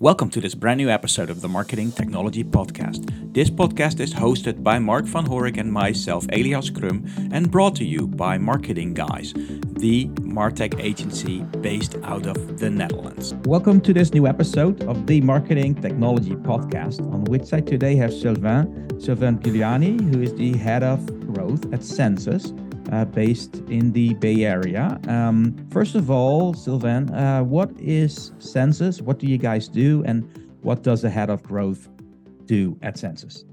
Welcome to this brand new episode of the Marketing Technology Podcast. This podcast is hosted by Mark van Horik and myself, Elias Crum, and brought to you by Marketing Guys, the Martech agency based out of the Netherlands. Welcome to this new episode of the Marketing Technology Podcast, on which I today have Sylvain, Sylvain Giuliani, who is the head of growth at Census uh, based in the Bay Area. Um, first of all, Sylvain, uh, what is Census? What do you guys do? And what does the head of growth do at Census?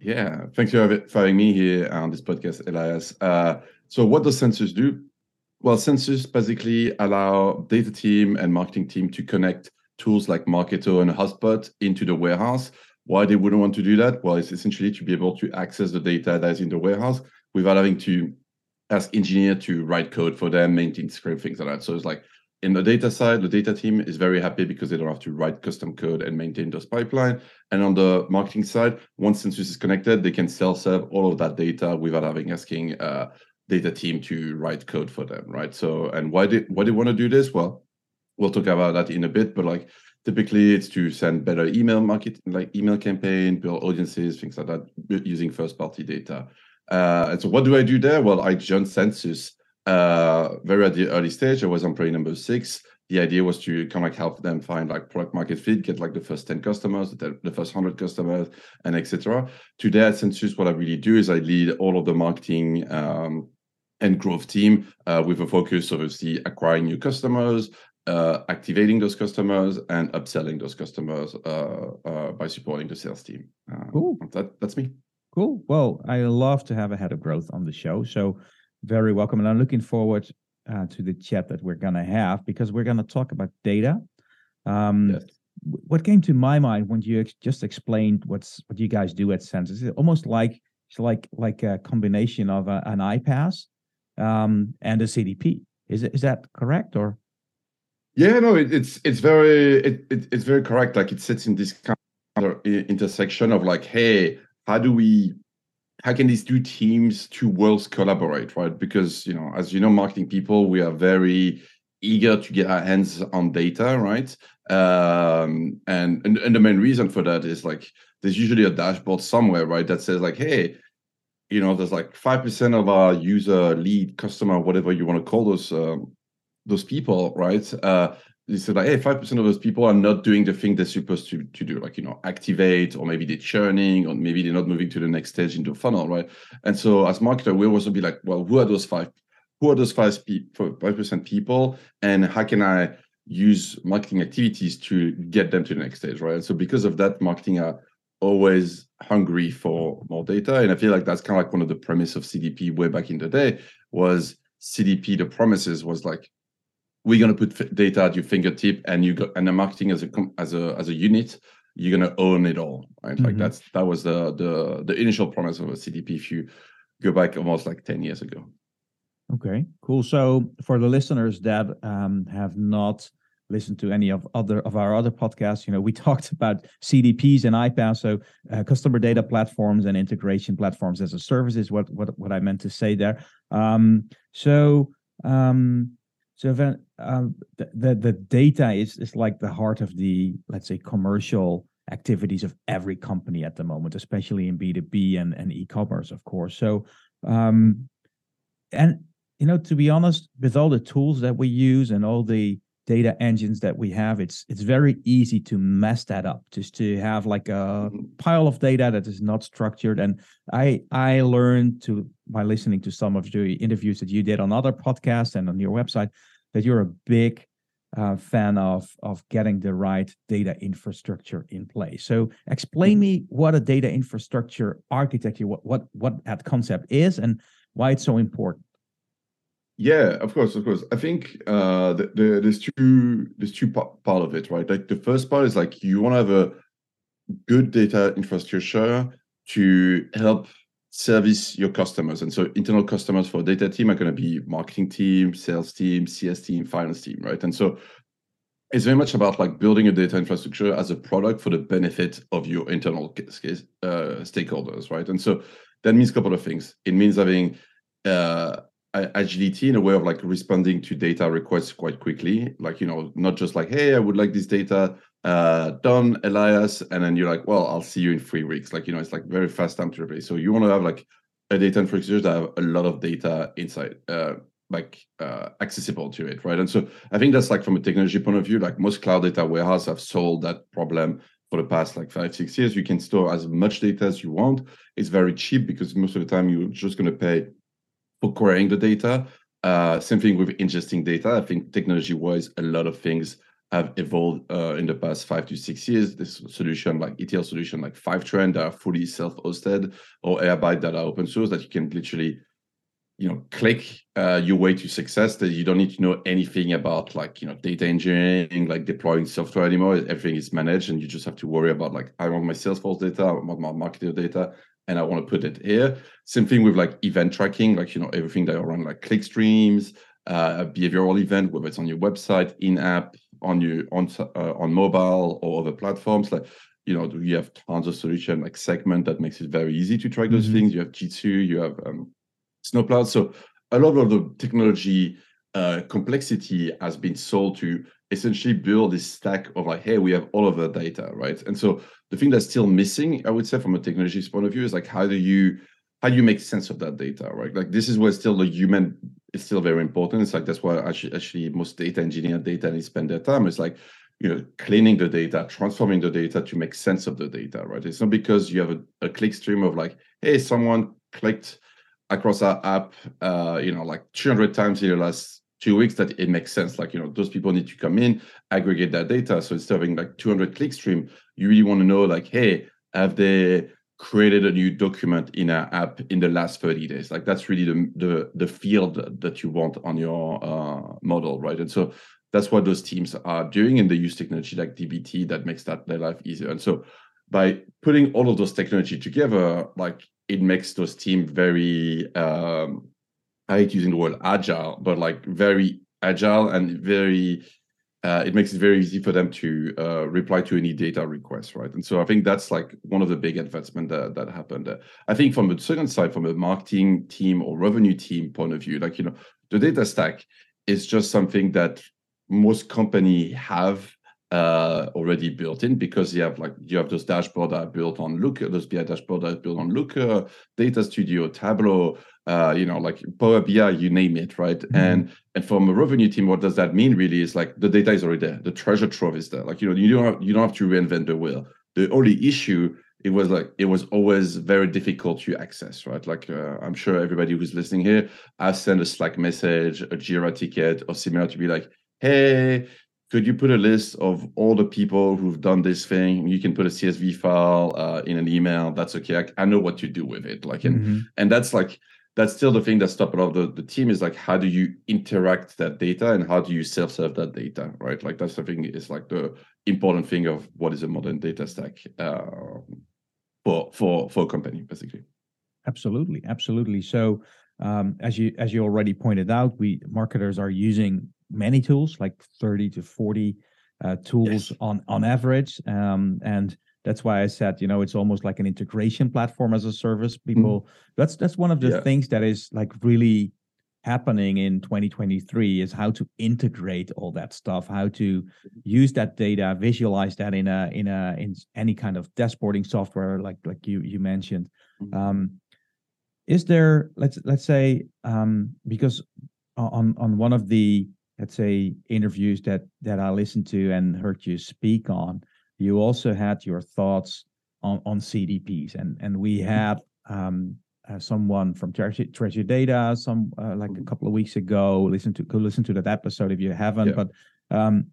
Yeah, thanks for having me here on this podcast, Elias. Uh, so, what does Census do? Well, Census basically allow data team and marketing team to connect tools like Marketo and HubSpot into the warehouse. Why they wouldn't want to do that? Well, it's essentially to be able to access the data that is in the warehouse without having to ask engineer to write code for them, maintain script, things like that. So it's like in the data side, the data team is very happy because they don't have to write custom code and maintain those pipeline. And on the marketing side, once Census is connected, they can self-serve all of that data without having asking uh, data team to write code for them, right? So, and why did why they want to do this? Well, we'll talk about that in a bit, but like typically it's to send better email market like email campaign, build audiences, things like that, using first party data. Uh, and so what do I do there? Well, I joined Census uh, very at the early stage. I was employee number six. The idea was to kind of like help them find like product market fit, get like the first 10 customers, the, the first 100 customers, and etc. Today at Census, what I really do is I lead all of the marketing um, and growth team uh, with a focus, obviously, acquiring new customers, uh, activating those customers, and upselling those customers uh, uh by supporting the sales team. Uh, cool. That, that's me. Cool. Well, I love to have a head of growth on the show. So, very welcome. And I'm looking forward uh, to the chat that we're going to have because we're going to talk about data. Um, yes. What came to my mind when you ex- just explained what's what you guys do at Census? It's almost like it's like like a combination of a, an iPaaS um, and a CDP. Is it is that correct or? Yeah, no, it, it's it's very it, it, it's very correct. Like it sits in this kind of intersection of like, hey, how do we how can these two teams two worlds collaborate right? Because you know as you know marketing people we are very eager to get our hands on data right? Um, and, and and the main reason for that is like there's usually a dashboard somewhere right that says like hey you know there's like 5% of our user lead customer whatever you want to call those um, those people right? Uh, they said like, hey, five percent of those people are not doing the thing they're supposed to, to do, like you know, activate, or maybe they're churning, or maybe they're not moving to the next stage into the funnel, right? And so as marketer, we also be like, well, who are those five? Who are those five percent people, and how can I use marketing activities to get them to the next stage, right? And so because of that, marketing are always hungry for more data, and I feel like that's kind of like one of the premise of CDP way back in the day was CDP. The promises was like we're going to put data at your fingertip and you got and the marketing as a as a as a unit you're going to own it all right? Mm-hmm. like that's that was the the the initial promise of a cdp if you go back almost like 10 years ago. Okay cool. So for the listeners that um, have not listened to any of other of our other podcasts you know we talked about cdps and iPaaS so uh, customer data platforms and integration platforms as a service is what what what i meant to say there. Um, so um, so then um, the, the, the data is is like the heart of the let's say commercial activities of every company at the moment, especially in B two B and and e-commerce, of course. So um, and you know to be honest, with all the tools that we use and all the data engines that we have, it's it's very easy to mess that up. Just to have like a mm-hmm. pile of data that is not structured. And I I learned to by listening to some of the interviews that you did on other podcasts and on your website that you're a big uh, fan of of getting the right data infrastructure in place. So explain mm-hmm. me what a data infrastructure architecture, what what what that concept is, and why it's so important. Yeah, of course, of course. I think uh, the, the, there's two there's two part, part of it, right? Like the first part is like you want to have a good data infrastructure to help service your customers. And so internal customers for data team are going to be marketing team, sales team, CS team, finance team, right? And so it's very much about like building a data infrastructure as a product for the benefit of your internal uh, stakeholders, right? And so that means a couple of things. It means having uh, agility in a way of like responding to data requests quite quickly like you know not just like hey i would like this data uh, done, Elias, and then you're like, well, I'll see you in three weeks. Like, you know, it's like very fast time to replace. So you want to have like a data infrastructure that have a lot of data inside, uh, like uh, accessible to it, right? And so I think that's like from a technology point of view, like most cloud data warehouse have solved that problem for the past like five, six years. You can store as much data as you want. It's very cheap because most of the time you're just going to pay for querying the data. Uh, same thing with ingesting data. I think technology-wise, a lot of things have evolved uh, in the past five to six years. This solution, like ETL solution, like Fivetran, that are fully self-hosted, or Airbyte that are open source that you can literally, you know, click uh, your way to success. That you don't need to know anything about like you know data engineering, like deploying software anymore. Everything is managed, and you just have to worry about like I want my Salesforce data, I want my marketing data, and I want to put it here. Same thing with like event tracking, like you know everything that around like click streams, uh, behavioral event, whether it's on your website, in app, on your on uh, on mobile or other platforms like you know you have tons of solution like segment that makes it very easy to track those mm-hmm. things you have Jitsu you have um, snowplow so a lot of the technology uh, complexity has been sold to essentially build this stack of like hey we have all of the data right? And so the thing that's still missing i would say from a technology's point of view is like how do you how do you make sense of that data right? Like this is where still the human is still very important. It's like that's why actually, actually most data engineer data and spend their time it's like you know cleaning the data transforming the data to make sense of the data right? It's not because you have a, a click stream of like hey someone clicked across our app uh you know like 200 times in the last two weeks that it makes sense like you know those people need to come in aggregate that data. So instead of having like 200 click stream. You really want to know like hey have they created a new document in an app in the last 30 days? Like that's really the the, the field that you want on your uh, model right? And so that's what those teams are doing and they use technology like dbt that makes that their life easier. And so by putting all of those technology together like it makes those teams very um i hate using the word agile but like very agile and very uh, it makes it very easy for them to uh, reply to any data requests, right? And so I think that's like one of the big advancements that, that happened. I think from the second side, from a marketing team or revenue team point of view, like, you know, the data stack is just something that most company have uh, already built in because you have like you have those dashboards that are built on Looker, those BI dashboards that are built on Looker, Data Studio, Tableau, uh, you know, like Power BI, you name it, right? Mm-hmm. And and from a revenue team, what does that mean? Really, is like the data is already there, the treasure trove is there. Like you know, you don't have, you don't have to reinvent the wheel. The only issue it was like it was always very difficult to access, right? Like uh, I'm sure everybody who's listening here, I send a Slack message, a Jira ticket, or similar to be like, hey, could you put a list of all the people who've done this thing you can put a csv file uh, in an email that's okay I, I, know what to do with it like and mm-hmm. and that's like that's still the thing that stops a lot of the, the team is like how do you interact that data and how do you self-serve that data right? Like that's the thing is like the important thing of what is a modern data stack uh, for for for a company basically. Absolutely absolutely. So um, as you as you already pointed out we marketers are using many tools like 30 to 40 uh, tools yes. on on average um, and that's why I said, you know, it's almost like an integration platform as a service. Mm-hmm. People, mm. that's that's one of the yeah. things that is like really happening in 2023 is how to integrate all that stuff, how to use that data, visualize that in a in a in any kind of dashboarding software, like like you you mentioned. Mm. Um, is there let's let's say um, because on on one of the let's say interviews that that I listened to and heard you speak on you also had your thoughts on, on CDPs, and and we mm-hmm. had um, uh, someone from Treasure, Treasure Data, some uh, like a mm-hmm. couple of weeks ago. Listen to go listen to that episode if you haven't. Yeah. But um,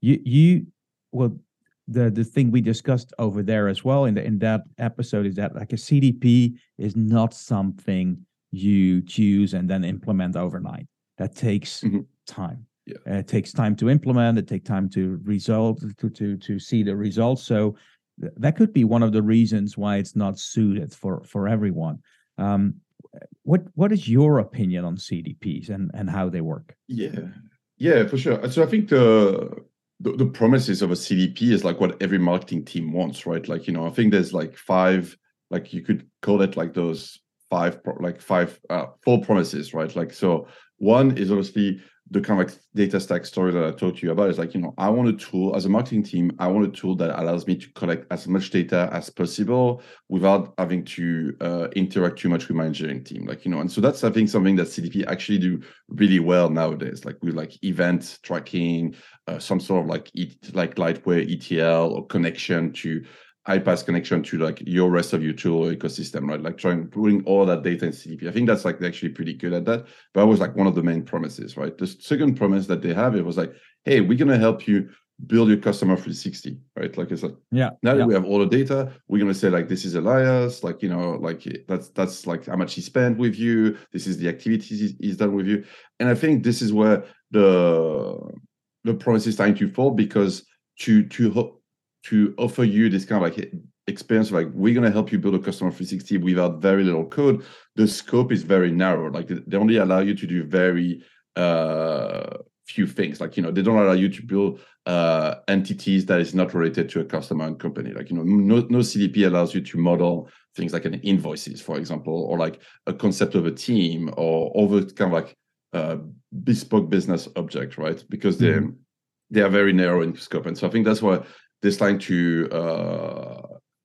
you you well the the thing we discussed over there as well in the in that episode is that like a CDP is not something you choose and then implement overnight. That takes mm-hmm. time. Yeah. Uh, it takes time to implement. It takes time to result to to to see the results. So th- that could be one of the reasons why it's not suited for for everyone. Um, what what is your opinion on CDPs and and how they work? Yeah, yeah, for sure. So I think the the, the promises of a CDP is like what every marketing team wants, right? Like you know, I think there's like five, like you could call it like those five, like five, uh, four promises, right? Like so, one is obviously the kind of like data stack story that I talked to you about is like, you know, I want a tool as a marketing team, I want a tool that allows me to collect as much data as possible without having to uh, interact too much with my engineering team. Like, you know, and so that's I think something that CDP actually do really well nowadays, like with like event tracking, uh, some sort of like like lightweight ETL or connection to iPaaS connection to like your rest of your tool ecosystem, right? Like trying putting all that data in CDP. I think that's like actually pretty good at that. But that was like one of the main promises, right? The second promise that they have it was like, hey, we're gonna help you build your customer 360, right? Like I said, yeah. Now yeah. that we have all the data, we're gonna say like this is Elias, like you know, like that's that's like how much he spent with you. This is the activities he's, he's done with you, and I think this is where the the promise is starting to fall because to to to offer you this kind of like experience like we're going to help you build a customer 360 without very little code. The scope is very narrow. Like they only allow you to do very uh few things. Like you know they don't allow you to build uh entities that is not related to a customer and company. Like you know no, no cdp allows you to model things like an invoices for example or like a concept of a team or over kind of like uh bespoke business object right? Because mm-hmm. they they are very narrow in scope. And so i think that's why they're starting to uh,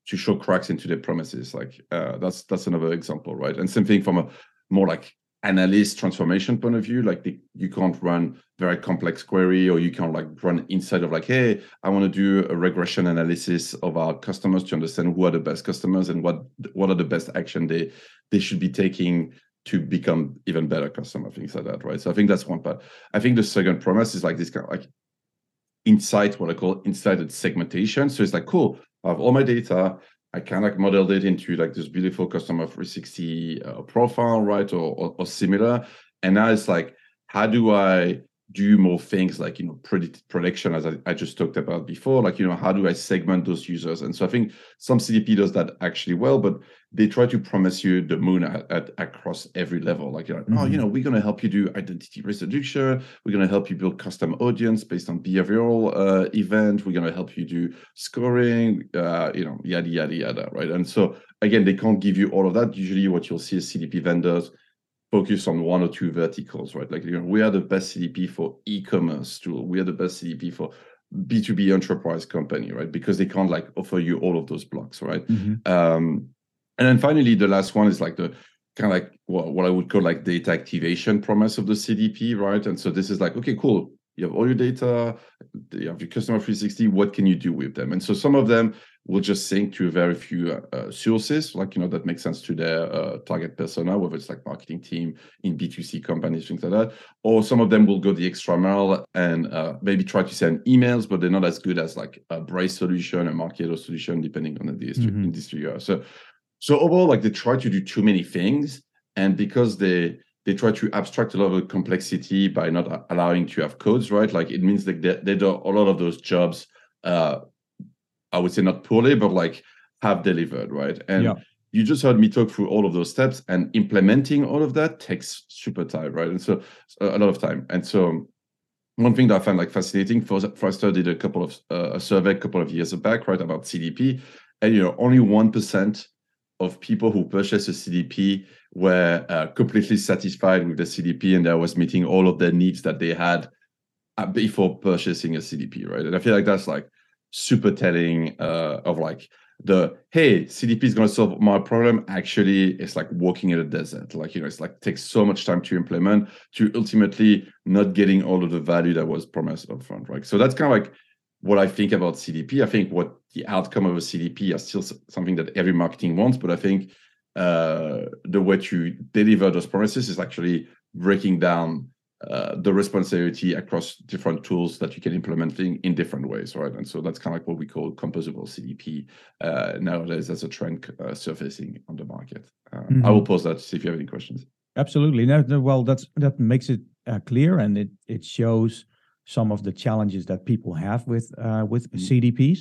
to show cracks into their promises. Like uh, that's that's another example, right? And same thing from a more like analyst transformation point of view. Like the, you can't run very complex query, or you can't like run inside of like, hey, I want to do a regression analysis of our customers to understand who are the best customers and what what are the best action they they should be taking to become even better customer things like that right so i think that's one part i think the second promise is like this kind of like insight, what I call insighted segmentation. So it's like, cool, I have all my data. I can like modeled it into like this beautiful customer 360 uh, profile, right? Or, or, or similar. And now it's like, how do I do more things like you know predict prediction as I, I, just talked about before like you know how do i segment those users? And so i think some cdp does that actually well but they try to promise you the moon at, at across every level. Like you're like mm-hmm. oh you mm-hmm. know we're going to help you do identity resolution we're going to help you build custom audience based on behavioral uh, event. We're going to help you do scoring uh, you know yada yada yada right? And so again they can't give you all of that. Usually what you'll see is cdp vendors focus on one or two verticals, right? Like, you know, we are the best CDP for e-commerce tool. We are the best CDP for B2B enterprise company, right? Because they can't like offer you all of those blocks, right? Mm-hmm. Um, and then finally, the last one is like the kind of like what, what I would call like data activation promise of the CDP, right? And so this is like, okay, cool. You have all your data, you have your customer 360. What can you do with them? And so some of them will just sync to very few uh, sources, like you know that makes sense to their uh, target persona, whether it's like marketing team in B2C companies, things like that. Or some of them will go the extra mile and uh, maybe try to send emails, but they're not as good as like a Braze solution, a Marketo solution, depending on the industry, mm-hmm. industry you are. So, so overall, like they try to do too many things, and because they they try to abstract a lot of complexity by not allowing to have codes, right? Like it means that they, they do a lot of those jobs uh, I would say not poorly, but like have delivered, right? And yeah. you just heard me talk through all of those steps, and implementing all of that takes super time, right? And so a lot of time. And so one thing that I find like fascinating, for Forrester did a couple of uh, a survey a couple of years back, right, about CDP, and you know only one percent of people who purchased a CDP were uh, completely satisfied with the CDP, and that was meeting all of their needs that they had uh, before purchasing a CDP, right? And I feel like that's like super telling uh, of like the hey cdp is going to solve my problem. Actually it's like walking in a desert. Like you know it's like takes so much time to implement to ultimately not getting all of the value that was promised up front right? So that's kind of like what i think about cdp i think what the outcome of a cdp is still something that every marketing wants but i think uh, the way to deliver those promises is actually breaking down uh, the responsibility across different tools that you can implement in, in different ways, right? And so that's kind of like what we call composable CDP uh, nowadays as a trend uh, surfacing on the market. Mm-hmm. I will pause that to see if you have any questions. Absolutely. No, no well, that's that makes it uh, clear, and it it shows some of the challenges that people have with uh, with mm-hmm. CDPs.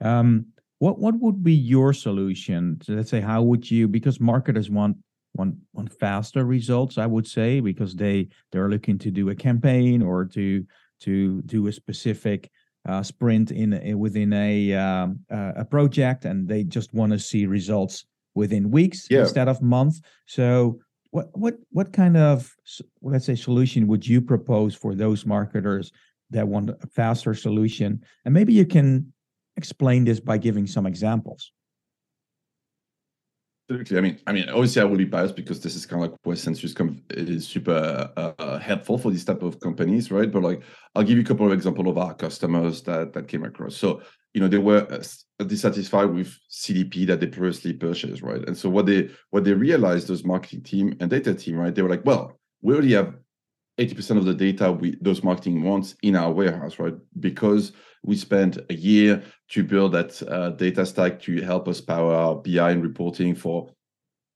Um, what what would be your solution? So let's say, how would you? Because marketers want want want faster results i would say because they they're looking to do a campaign or to to do a specific uh, sprint in, in within a um, uh, a project and they just want to see results within weeks yeah. instead of months so what what what kind of let's say solution would you propose for those marketers that want a faster solution? And maybe you can explain this by giving some examples. Absolutely. I mean, I mean, obviously, I will be biased because this is kind of like where Census is super uh, helpful for this type of companies, right? But like, I'll give you a couple of examples of our customers that that came across. So, you know, they were uh, dissatisfied with CDP that they previously purchased, right? And so what they what they realized, those marketing team and data team, right? They were like, well, we already have 80% of the data we those marketing wants in our warehouse, right? Because we spent a year to build that uh, data stack to help us power our BI and reporting for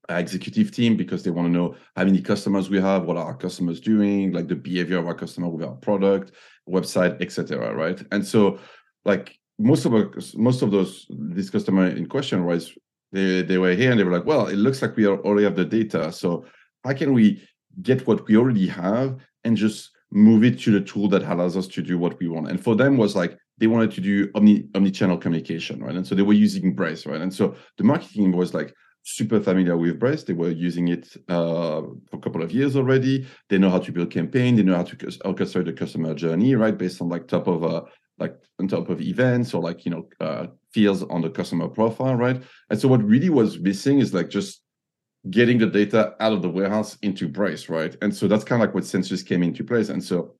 our executive team because they want to know how many customers we have, what are our customers doing, like the behavior of our customer with our product, website, etc. Right? And so, like most of our, most of those this customer in question was they they were here and they were like, well, it looks like we already have the data, so how can we get what we already have and just move it to the tool that allows us to do what we want. And for them was like they wanted to do omni omni-channel communication, right? And so they were using Braze, right? And so the marketing was like super familiar with Braze. They were using it uh, for a couple of years already. They know how to build campaign. They know how to orchestrate the customer journey, right? Based on like top of uh, like on top of events or like you know uh, fields on the customer profile, right? And so what really was missing is like just getting the data out of the warehouse into Braze, right? And so that's kind of like what Census came into place. And so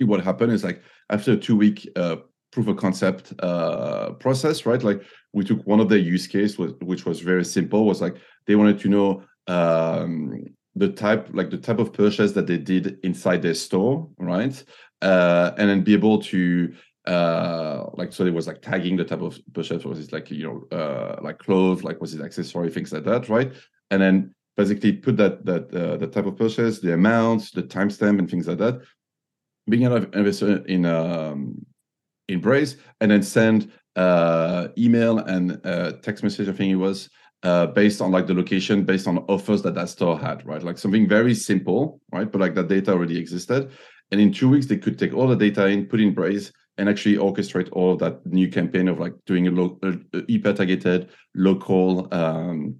what happened is like after a two week uh, proof of concept uh, process, right? Like we took one of their use case, which was very simple, was like they wanted to know um, the type, like the type of purchase that they did inside their store, right? Uh, and then be able to uh like so it was like tagging the type of purchase was it like you know uh like clothes like was it accessory things like that right and then basically put that that uh, the type of purchase the amount the timestamp and things like that being an investor in um, in Braze, and then send uh, email and uh, text message. I think it was uh, based on like the location, based on offers that that store had, right? Like something very simple, right? But like that data already existed, and in two weeks they could take all the data in, put in Braze, and actually orchestrate all that new campaign of like doing a, lo- a hyper targeted local um,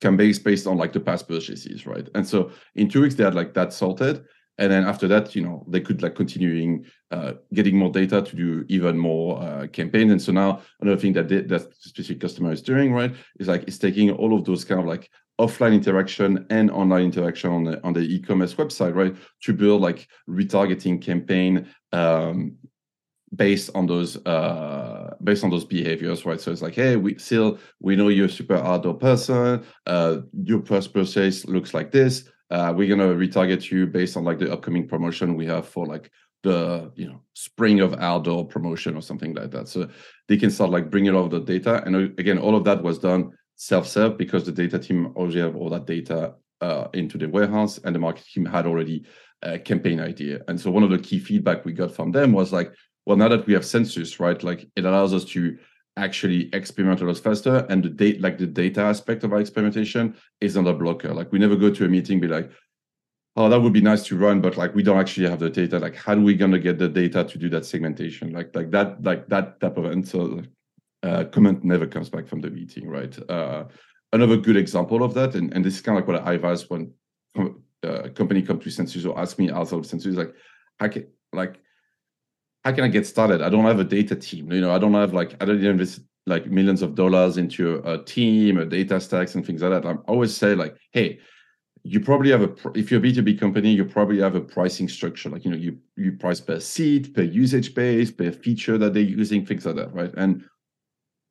campaigns based on like the past purchases, right? And so in two weeks they had like that sorted and then after that you know they could like continuing uh, getting more data to do even more uh, campaigns and so now another thing that they, that specific customer is doing right is like it's taking all of those kind of like offline interaction and online interaction on the on the e-commerce website right to build like retargeting campaign um, based on those uh based on those behaviors right so it's like hey we still we know you're a super outdoor person uh your first purchase looks like this uh, we're gonna retarget you based on like the upcoming promotion we have for like the you know spring of outdoor promotion or something like that. So they can start like bringing all the data, and uh, again, all of that was done self-serve because the data team already have all that data uh, into the warehouse, and the market team had already a campaign idea. And so one of the key feedback we got from them was like, well, now that we have Census, right, like it allows us to actually experiment a lot faster and the date like the data aspect of our experimentation is not a blocker. Like we never go to a meeting be like oh that would be nice to run but like we don't actually have the data. Like how are we going to get the data to do that segmentation? Like like that like that type of answer uh, comment never comes back from the meeting right? Uh, another good example of that and, and this is kind of like what i advise when uh, company come to Census or ask me outside of Census like I can like how can I get started? I don't have a data team. You know, I don't have like I don't invest like millions of dollars into a team, a data stacks, and things like that. I always say like, hey, you probably have a if you're a B2B company, you probably have a pricing structure. Like, you know, you you price per seat, per usage base, per feature that they're using, things like that, right? And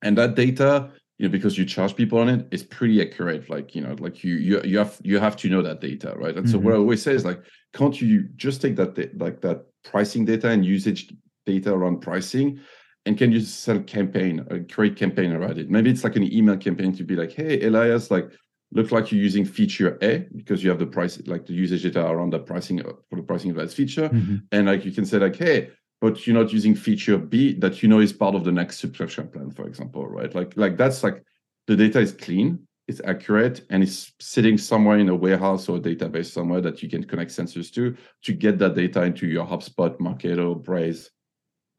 and that data, you know, because you charge people on it, is pretty accurate. Like, you know, like you you you have you have to know that data, right? And mm-hmm. so what I always say is like, can't you just take that like that pricing data and usage data around pricing. And can you sell campaign a great campaign around it? Maybe it's like an email campaign to be like hey elias like looks like you're using feature a because you have the price like the usage data around the pricing uh, for the pricing of that feature. Mm-hmm. and like you can say like hey but you're not using feature b that you know is part of the next subscription plan for example right? Like like that's like the data is clean it's accurate and it's sitting somewhere in a warehouse or a database somewhere that you can connect Census to to get that data into your HubSpot, Marketo, Braze,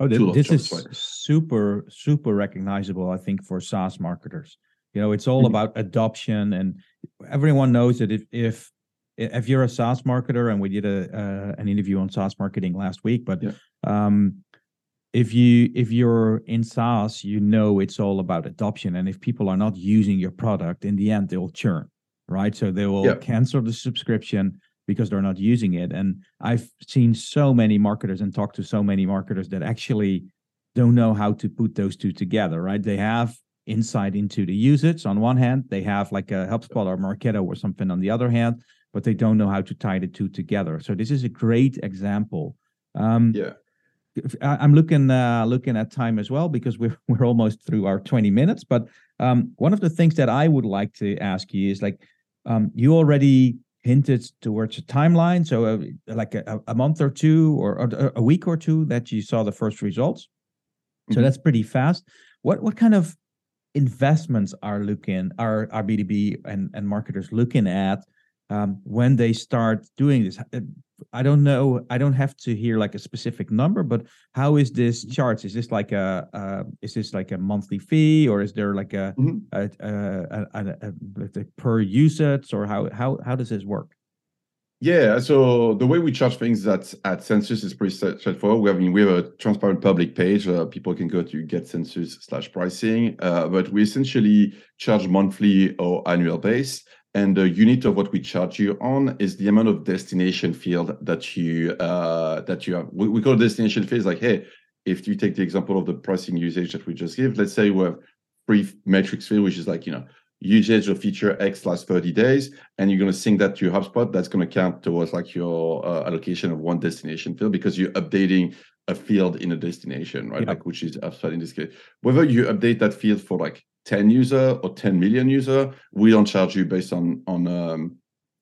Oh, this, this is super, super recognizable, I think, for SaaS marketers. You know, it's all mm-hmm. about adoption, and everyone knows that if if if you're a SaaS marketer, and we did a uh, an interview on SaaS marketing last week, but Yeah. um, if you if you're in SaaS, you know it's all about adoption, and if people are not using your product, in the end they'll churn, right? So they will Yeah. cancel the subscription because they're not using it. And I've seen so many marketers and talked to so many marketers that actually don't know how to put those two together, right? They have insight into the usage on one hand, they have like a HubSpot or Marketo or something on the other hand, but they don't know how to tie the two together. So this is a great example. Um, Yeah. I'm looking uh, looking at time as well because we're we're almost through our 20 minutes. But um, one of the things that I would like to ask you is like um, you already hinted towards a timeline, so uh, like a, a month or two or, or a week or two that you saw the first results. So Mhm. that's pretty fast. What what kind of investments are looking are are B2B and, and marketers looking at um, when they start doing this? I don't know. I don't have to hear like a specific number, but how is this charged? Is this like a uh, is this like a monthly fee, or is there like a, Mhm. a, a, a, a, a per usage, or how how how does this work? Yeah, so the way we charge things at at Census is pretty straightforward. We have, I mean, we have a transparent public page. Uh, people can go to get Census slash pricing, uh, but we essentially charge monthly or annual base. And the unit of what we charge you on is the amount of destination field that you uh, that you have. We, we call destination fields like, hey, if you take the example of the pricing usage that we just give, let's say we have three metrics field, which is like you know usage of feature X last 30 days, and you're going to sync that to your HubSpot, that's going to count towards like your uh, allocation of one destination field because you're updating a field in a destination, right? Yeah. Like which is HubSpot in this case. Whether you update that field for like 10 user or 10 million user, we don't charge you based on on um,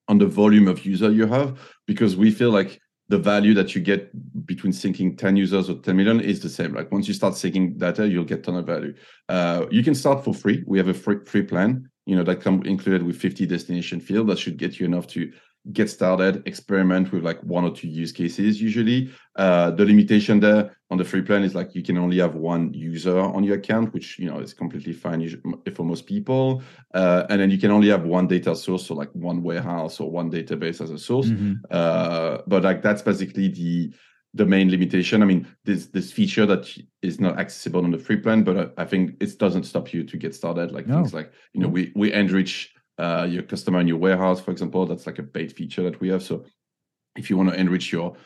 on the volume of user you have because we feel like the value that you get between syncing 10 users or 10 million is the same. Like once you start syncing data, you'll get ton of value. Uh, you can start for free. We have a free, free plan, you know, that come included with 50 destination field that should get you enough to get started, experiment with like one or two use cases usually. Uh, the limitation there on the free plan is like you can only have one user on your account, which, you know, is completely fine for most people. Uh, and then you can only have one data source, so like one warehouse or one database as a source. Mhm. Uh, but like that's basically the the main limitation. I mean, this this feature that is not accessible on the free plan, but I, I think it doesn't stop you to get started. Like No. things like you know we we enrich uh, your customer in your warehouse, for example. That's like a paid feature that we have. So if you want to enrich your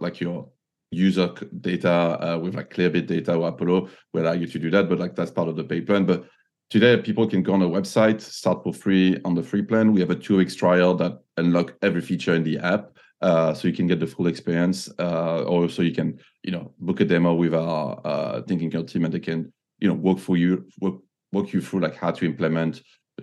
like your user data uh, with like Clearbit data or Apollo, we allow you to do that. But like that's part of the paid plan. But today people can go on the website, start for free on the free plan. We have a two weeks trial that unlock every feature in the app. Uh, so you can get the full experience, uh, or so you can, you know, book a demo with our uh, thinking team, and they can, you know, work for you, work, walk you through like how to implement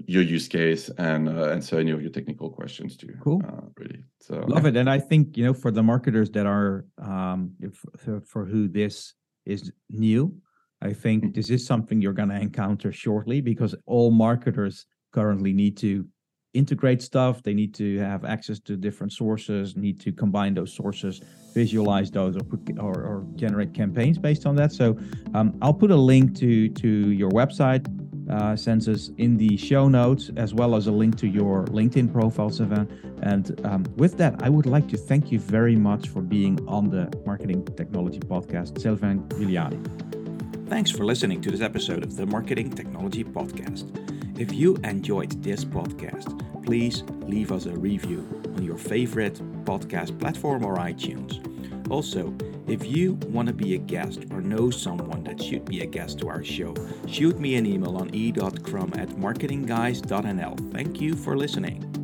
your use case and uh, answer any of your technical questions too. Cool. uh, really. So Love it, and I think you know for the marketers that are um, if, for, for who this is new, I think Mhm. this is something you're going to encounter shortly because all marketers currently need to integrate stuff. They need to have access to different sources, need to combine those sources, visualize those, or put or, or generate campaigns based on that. So um, I'll put a link to to your website. Uh, census in the show notes, as well as a link to your LinkedIn profile, Sylvain. And um, with that, I would like to thank you very much for being on the Marketing Technology Podcast, Sylvain Giuliani. Thanks for listening to this episode of the Marketing Technology Podcast. If you enjoyed this podcast, please leave us a review on your favorite podcast platform or iTunes. Also, if you want to be a guest or know someone that should be a guest to our show, shoot me an email on e.crum at marketingguys.nl. Thank you for listening.